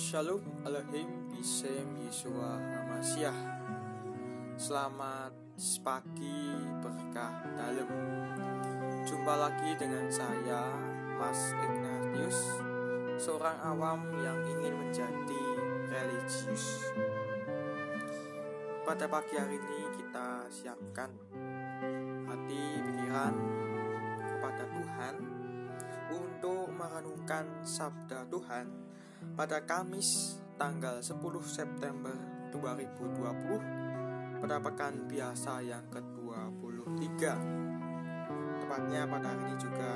Shalom Alehim Bisem Yesua Hamasyah Selamat pagi berkah dalam. Jumpa lagi dengan saya Mas Ignatius Seorang awam yang ingin menjadi religius. Pada pagi hari ini kita siapkan Hati pikiran kepada Tuhan Untuk merenungkan sabda Tuhan pada Kamis tanggal 10 September 2020 pada pekan biasa yang ke-23 tepatnya pada hari ini juga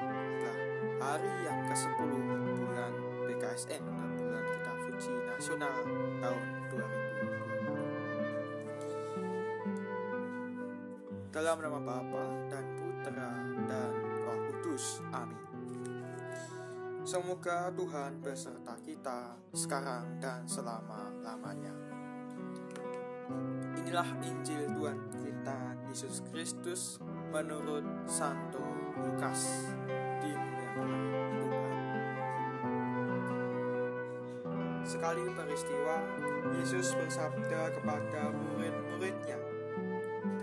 adalah hari yang ke-10 bulan BKSN dan bulan kita suci nasional tahun 2020 dalam nama Bapa dan Putra dan Semoga Tuhan beserta kita sekarang dan selama-lamanya. Inilah Injil Tuhan kita Yesus Kristus menurut Santo Lukas. Tuhan. Sekali peristiwa, Yesus bersabda kepada murid-muridnya,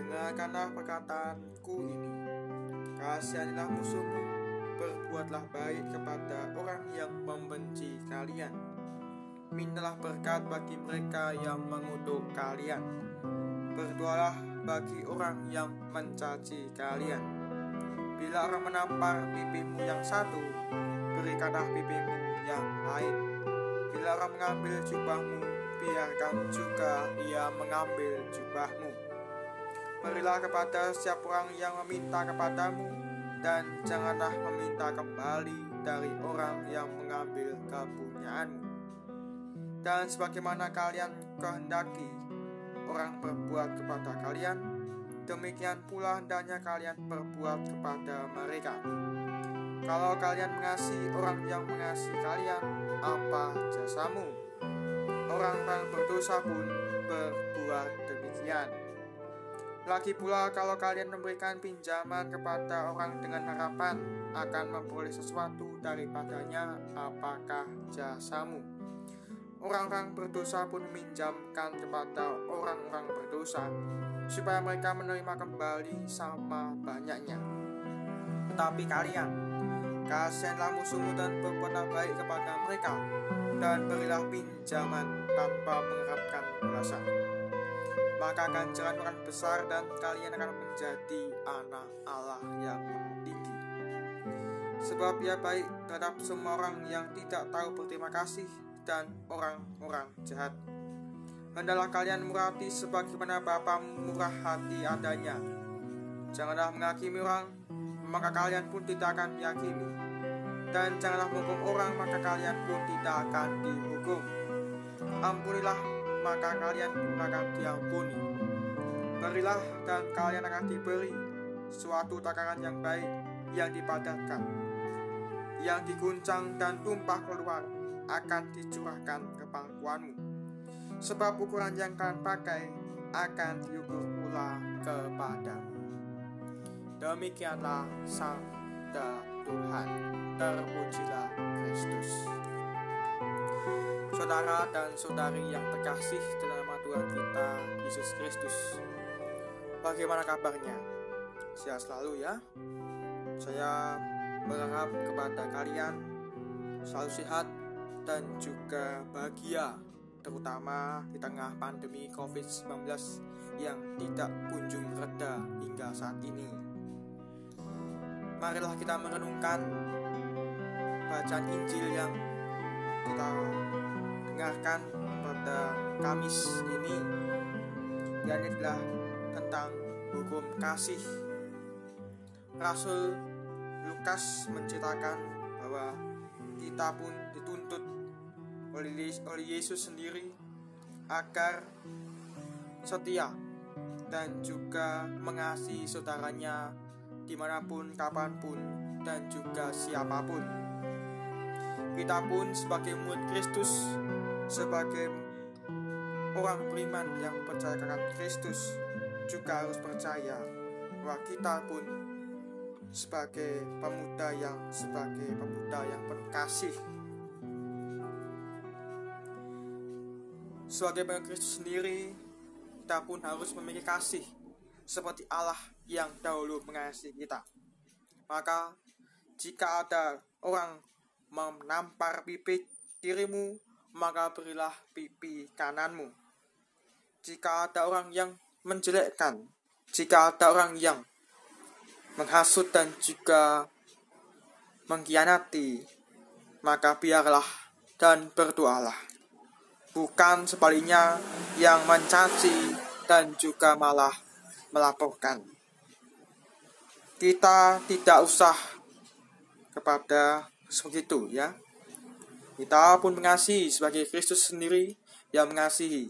Dengarkanlah perkataanku ini, kasihanilah musuhmu, berbuatlah baik kepada orang yang membenci kalian. Mintalah berkat bagi mereka yang mengutuk kalian. Berdoalah bagi orang yang mencaci kalian. Bila orang menampar pipimu yang satu, berikanlah pipimu yang lain. Bila orang mengambil jubahmu, biarkan juga ia mengambil jubahmu. Berilah kepada setiap orang yang meminta kepadamu, dan janganlah meminta kembali dari orang yang mengambil kepunyaanmu. Dan sebagaimana kalian kehendaki orang berbuat kepada kalian, demikian pula hendaknya kalian berbuat kepada mereka. Kalau kalian mengasihi orang yang mengasihi kalian, apa jasamu? Orang-orang berdosa pun berbuat demikian. Lagi pula kalau kalian memberikan pinjaman kepada orang dengan harapan akan memperoleh sesuatu daripadanya, apakah jasamu? Orang-orang berdosa pun meminjamkan kepada orang-orang berdosa supaya mereka menerima kembali sama banyaknya. Tetapi kalian, kasihanlah musuhmu dan berbuatlah baik kepada mereka dan berilah pinjaman tanpa mengharapkan balasan maka akan besar dan kalian akan menjadi anak Allah yang tinggi. Sebab ia baik terhadap semua orang yang tidak tahu berterima kasih dan orang-orang jahat. Hendaklah kalian murah hati sebagaimana Bapa murah hati adanya. Janganlah menghakimi orang, maka kalian pun tidak akan dihakimi. Dan janganlah menghukum orang, maka kalian pun tidak akan dihukum. Ampunilah maka kalian akan diampuni. Berilah dan kalian akan diberi suatu takaran yang baik yang dipadatkan, yang diguncang dan tumpah keluar akan dicurahkan ke pangkuanmu. Sebab ukuran yang kalian pakai akan diukur pula kepadamu. Demikianlah sabda Tuhan. Terpujilah Kristus. Saudara dan saudari yang terkasih dalam nama Tuhan kita Yesus Kristus. Bagaimana kabarnya? Sehat selalu ya. Saya berharap kepada kalian selalu sehat dan juga bahagia terutama di tengah pandemi COVID-19 yang tidak kunjung reda hingga saat ini. Marilah kita merenungkan bacaan Injil yang kita dengarkan pada Kamis ini dan adalah tentang hukum kasih. Rasul Lukas menceritakan bahwa kita pun dituntut oleh Yesus sendiri agar setia dan juga mengasihi saudaranya di mana pun, kapan pun, dan juga siapa pun. Kita pun sebagai murid Kristus, sebagai orang beriman yang percaya akan Kristus, juga harus percaya bahwa kita pun sebagai pemuda yang sebagai pemuda yang penuh kasih sebagai pengikut Kristus sendiri, kita pun harus memiliki kasih seperti Allah yang dahulu mengasihi kita. Maka, jika ada orang menampar pipi kirimu, maka berilah pipi kananmu. Jika ada orang yang menjelekkan, jika ada orang yang menghasut dan juga mengkhianati, maka biarlah dan berdoalah. Bukan sebaliknya yang mencaci dan juga malah melaporkan. Kita tidak usah kepada seperti itu ya. Kita pun mengasihi sebagai Kristus sendiri yang mengasihi.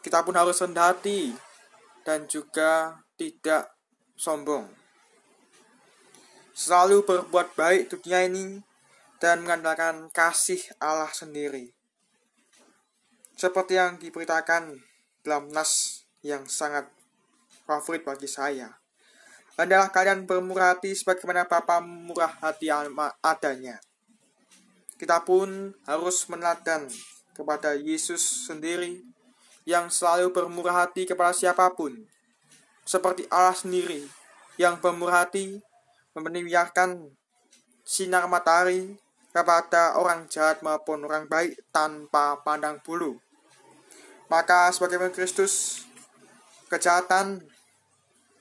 Kita pun harus rendah hati dan juga tidak sombong. Selalu berbuat baik dunia ini dan mengandalkan kasih Allah sendiri. Seperti yang diberitakan dalam nas yang sangat favorit bagi saya. Adalah kalian bermurah hati sebagaimana Bapa murah hati adanya. Kita pun harus meneladani kepada Yesus sendiri yang selalu bermurah hati kepada siapa pun seperti Allah sendiri yang bermurah hati memperlihatkan sinar matahari kepada orang jahat maupun orang baik tanpa pandang bulu. Maka sebagai Kristus, kejahatan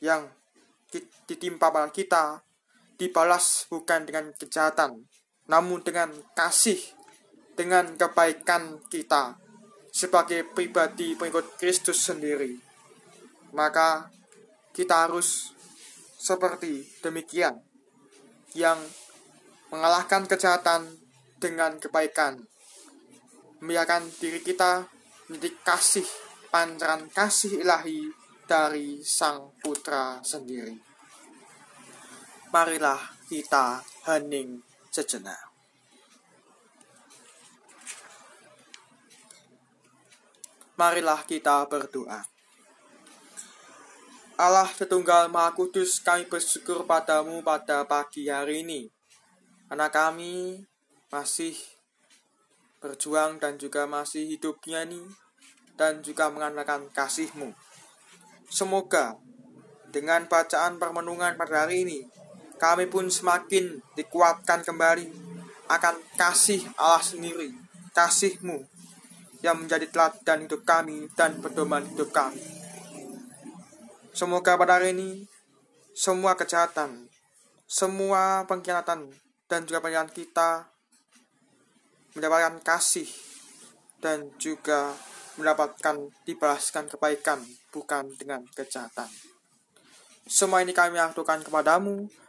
yang ditimpa pada kita dibalas bukan dengan kejahatan, namun dengan kasih, dengan kebaikan kita sebagai pribadi pengikut Kristus sendiri. Maka kita harus seperti demikian yang mengalahkan kejahatan dengan kebaikan membiarkan diri kita menjadi kasih pancaran kasih ilahi dari sang putra sendiri marilah kita hening sejenak marilah kita berdoa Allah Tritunggal Maha Kudus, kami bersyukur padamu pada pagi hari ini. Karena kami masih berjuang dan juga masih hidupnya ini dan juga mengandalkan kasihmu. Semoga dengan bacaan permenungan pada hari ini, kami pun semakin dikuatkan kembali akan kasih Allah sendiri, kasihmu yang menjadi teladan hidup kami dan pedoman hidup kami. Semoga pada hari ini semua kejahatan, semua pengkhianatan dan juga pengkhianatan kita mendapatkan kasih dan juga mendapatkan dibalaskan kebaikan bukan dengan kejahatan. Semua ini kami aturkan kepadamu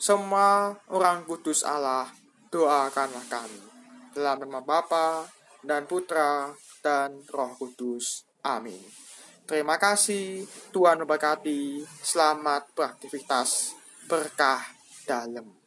Semua orang kudus Allah, doakanlah kami. Dalam nama Bapa dan Putra dan Roh Kudus. Amin. Terima kasih, Tuhan memberkati. Selamat beraktivitas. Berkah dalam.